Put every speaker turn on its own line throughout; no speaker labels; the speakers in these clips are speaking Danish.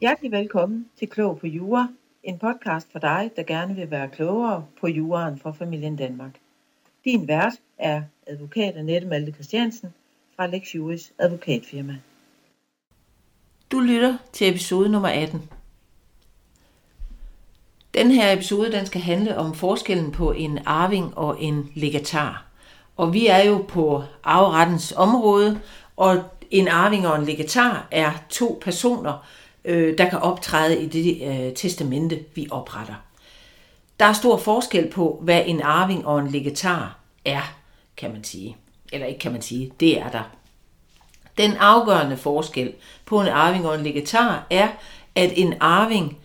Hjertelig velkommen til Klog på Jura, en podcast for dig, der gerne vil være klogere på juraen for familien Danmark. Din vært er advokat Annette Malte Christiansen fra Lex Juris advokatfirma.
Du lytter til episode nummer 18. Den her episode den skal handle om forskellen på en arving og en legatar. Og vi er jo på arverettens område, og en arving og en legatar er to personer, øh, der kan optræde i det øh, testamente, vi opretter. Der er stor forskel på, hvad en arving og en legatar er, kan man sige. Eller ikke kan man sige, det er der. Den afgørende forskel på en arving og en legatar er, at en arving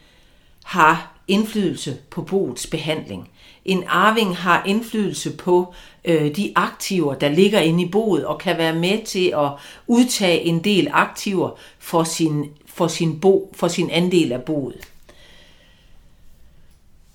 har indflydelse på boets behandling. En arving har indflydelse på øh, de aktiver, der ligger inde i boet, og kan være med til at udtage en del aktiver for sin, for sin, bo, for sin andel af boet.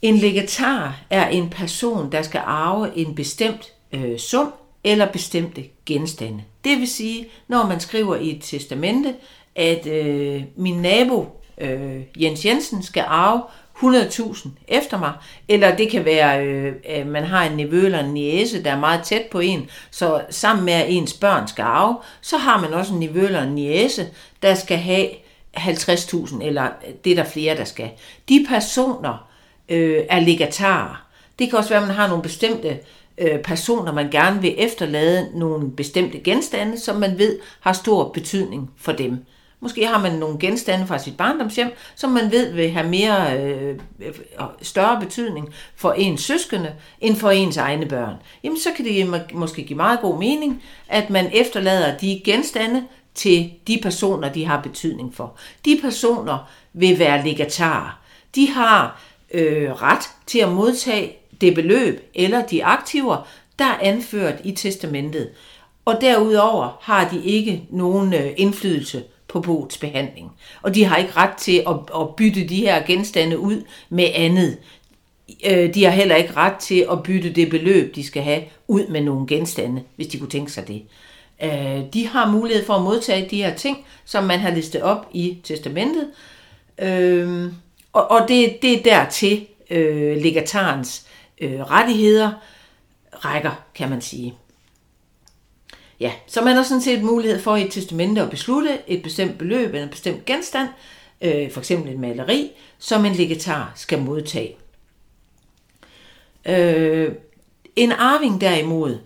En legatar er en person, der skal arve en bestemt øh, sum eller bestemte genstande. Det vil sige, når man skriver i et testamente, at øh, min nabo øh, Jens Jensen skal arve 100.000 efter mig, eller det kan være, øh, at man har en nevø eller en niece, der er meget tæt på en, så sammen med at ens børn skal arve, så har man også en nevø eller en niece, der skal have 50.000, eller det er der flere, der skal. De personer øh, er legatarer. Det kan også være, at man har nogle bestemte øh, personer, man gerne vil efterlade nogle bestemte genstande, som man ved har stor betydning for dem. Måske har man nogle genstande fra sit barndomshjem, som man ved vil have mere øh, øh større betydning for ens søskende end for ens egne børn. Jamen så kan det måske give meget god mening, at man efterlader de genstande til de personer, de har betydning for. De personer vil være legatarer. De har øh, ret til at modtage det beløb eller de aktiver, der er anført i testamentet. Og derudover har de ikke nogen øh, indflydelse på boets behandling. Og de har ikke ret til at, at bytte de her genstande ud med andet. Øh, de har heller ikke ret til at bytte det beløb, de skal have, ud med nogle genstande, hvis de kunne tænke sig det. Øh, de har mulighed for at modtage de her ting, som man har listet op i testamentet. Øh, og, og det, det er dertil legatarens rettigheder rækker, kan man sige. Ja, så man har sådan set mulighed for i et testamente at beslutte et bestemt beløb eller en bestemt genstand, øh, for eksempel et maleri, som en legatar skal modtage. Øh, en arving derimod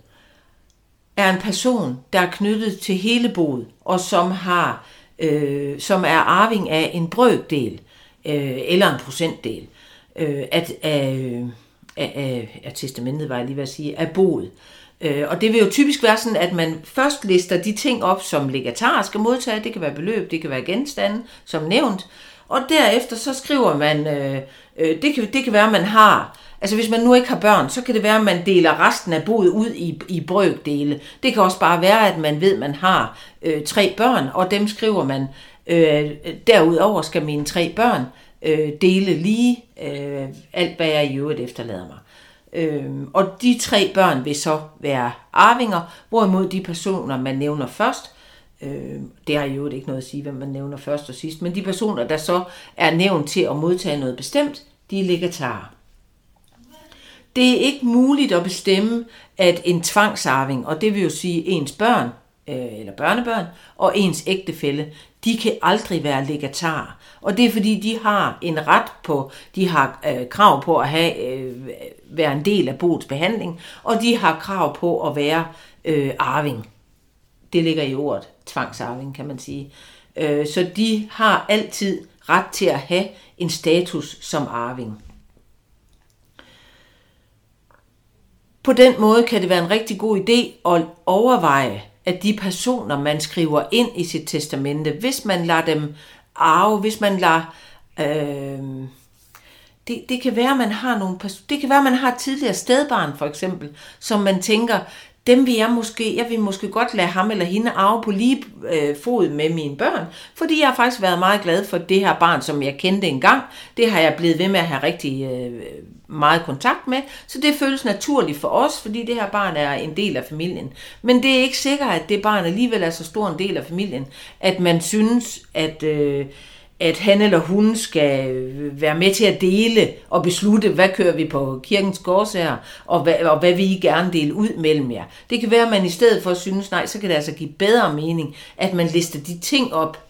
er en person, der er knyttet til hele boet, og som har øh, som er arving af en brøkdel øh, eller en procentdel øh, af, af, af, af testamentet, var jeg lige ved at sige, af boet. Øh, Øh, og det vil jo typisk være sådan, at man først lister de ting op, som legatarer skal modtage. Det kan være beløb, det kan være genstande, som nævnt. Og derefter så skriver man, øh, øh, det, kan, det kan være, at man har, altså hvis man nu ikke har børn, så kan det være, at man deler resten af boet ud i, i brøkdele. Det kan også bare være, at man ved, at man har øh, tre børn, og dem skriver man, øh, derudover skal mine tre børn øh, dele lige øh, alt, hvad jeg i øvrigt efterlader mig. Øhm, og de tre børn vil så være arvinger, hvorimod de personer, man nævner først, øh, det har jo ikke noget at sige, hvem man nævner først og sidst, men de personer, der så er nævnt til at modtage noget bestemt, de er legatarer. Det er ikke muligt at bestemme, at en tvangsarving, og det vil jo sige ens børn, øh, eller børnebørn, og ens ægtefælle, de kan aldrig være legatarer. Og det er fordi, de har en ret på, de har øh, krav på at have, øh, være en del af boets behandling, og de har krav på at være øh, arving. Det ligger i ordet tvangsarving, kan man sige. Øh, så de har altid ret til at have en status som arving. På den måde kan det være en rigtig god idé at overveje, at de personer, man skriver ind i sit testamente, hvis man lader dem arve, hvis man lader... Øh, det, det kan være, man har nogle det kan være, man har et tidligere stedbarn, for eksempel, som man tænker, dem vil jeg måske, jeg vil måske godt lade ham eller hende arve på lige øh, fod med mine børn, fordi jeg har faktisk været meget glad for det her barn, som jeg kendte engang. Det har jeg blevet ved med at have rigtig øh, meget kontakt med, så det føles naturligt for os, fordi det her barn er en del af familien. Men det er ikke sikkert, at det barn alligevel er så stor en del af familien, at man synes, at, øh, at han eller hun skal øh, være med til at dele og beslutte, hvad kører vi på kirkens gårdsager, og hvad, og hvad vil I gerne dele ud mellem jer. Det kan være, at man i stedet for at synes, nej, så kan det altså give bedre mening, at man lister de ting op,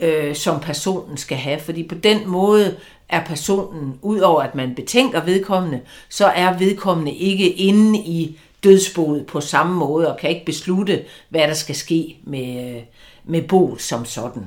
øh, som personen skal have. Fordi på den måde er personen, udover at man betænker vedkommende, så er vedkommende ikke inde i dødsboet på samme måde, og kan ikke beslutte, hvad der skal ske med, øh, med boet som sådan.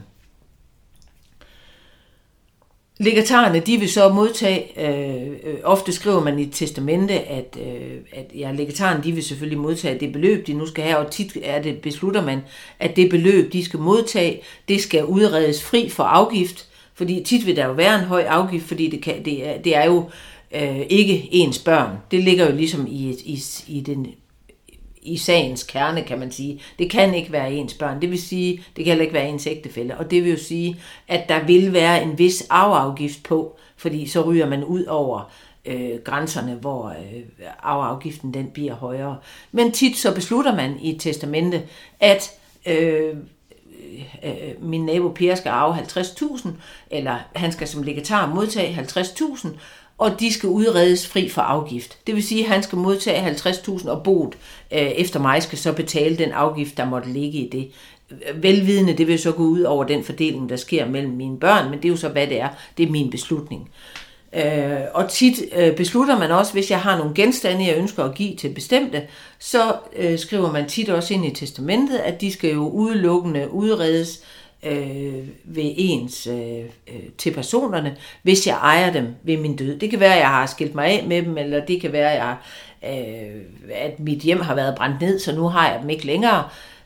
Legatarerne, de vil så modtage, øh, øh, ofte skriver man i et testamente, at, øh, at ja, legatarerne, de vil selvfølgelig modtage det beløb, de nu skal have, og tit er det, beslutter man, at det beløb, de skal modtage, det skal udredes fri for afgift, fordi tit vil der jo være en høj afgift, fordi det, kan, det, er, det er jo øh, ikke ens børn. Det ligger jo ligesom i, i, i den i sagens kerne, kan man sige. Det kan ikke være ens børn. Det vil sige, det kan heller ikke være ens ægtefælde. Og det vil jo sige, at der vil være en vis arveafgift på, fordi så ryger man ud over øh, grænserne, hvor øh, arveafgiften den bliver højere. Men tit så beslutter man i et testamente, at øh, øh, øh min nabo Per skal arve 50.000, eller han skal som legatar modtage 50.000, og de skal udredes fri for afgift. Det vil sige, at han skal modtage 50.000 og boet øh, efter mig skal så betale den afgift, der måtte ligge i det. Velvidende, det vil så gå ud over den fordeling, der sker mellem mine børn, men det er jo så, hvad det er. Det er min beslutning. Øh, og tit øh, beslutter man også, hvis jeg har nogle genstande, jeg ønsker at give til bestemte, så øh, skriver man tit også ind i testamentet, at de skal jo udelukkende udredes øh, øh, ved ens øh, øh, til personerne, hvis jeg ejer dem ved min død. Det kan være, at jeg har skilt mig af med dem, eller det kan være, at, jeg, øh, at mit hjem har været brændt ned, så nu har jeg dem ikke længere.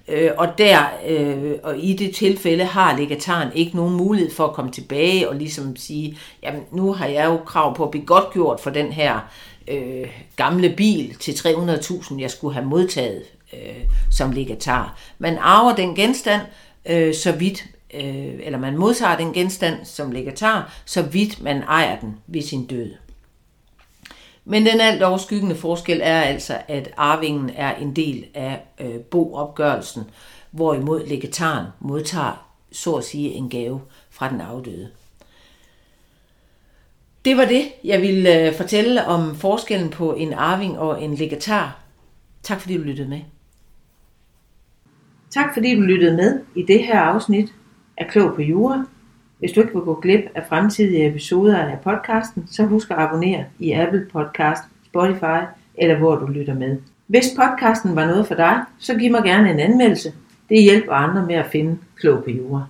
Øh, og der øh, og i det tilfælde har legataren ikke nogen mulighed for at komme tilbage og ligesom sige, jamen nu har jeg jo krav på at blive godtgjort for den her øh, gamle bil til 300.000, jeg skulle have modtaget øh, som legatar. Man arver den genstand, øh, så vidt, øh, eller man modtager den genstand som legatar, så vidt man ejer den ved sin død. Men den alt overskyggende forskel er altså, at arvingen er en del af øh, boopgørelsen, hvorimod legataren modtager, så at sige, en gave fra den afdøde. Det var det, jeg ville øh, fortælle om forskellen på en arving og en legatar. Tak fordi du lyttede med. Tak fordi du lyttede med i det her afsnit af Klog på Jura. Hvis du ikke vil gå glip af fremtidige episoder af podcasten, så husk at abonnere i Apple Podcast, Spotify eller hvor du lytter med. Hvis podcasten var noget for dig, så giv mig gerne en anmeldelse. Det hjælper andre med at finde Klog på Jura.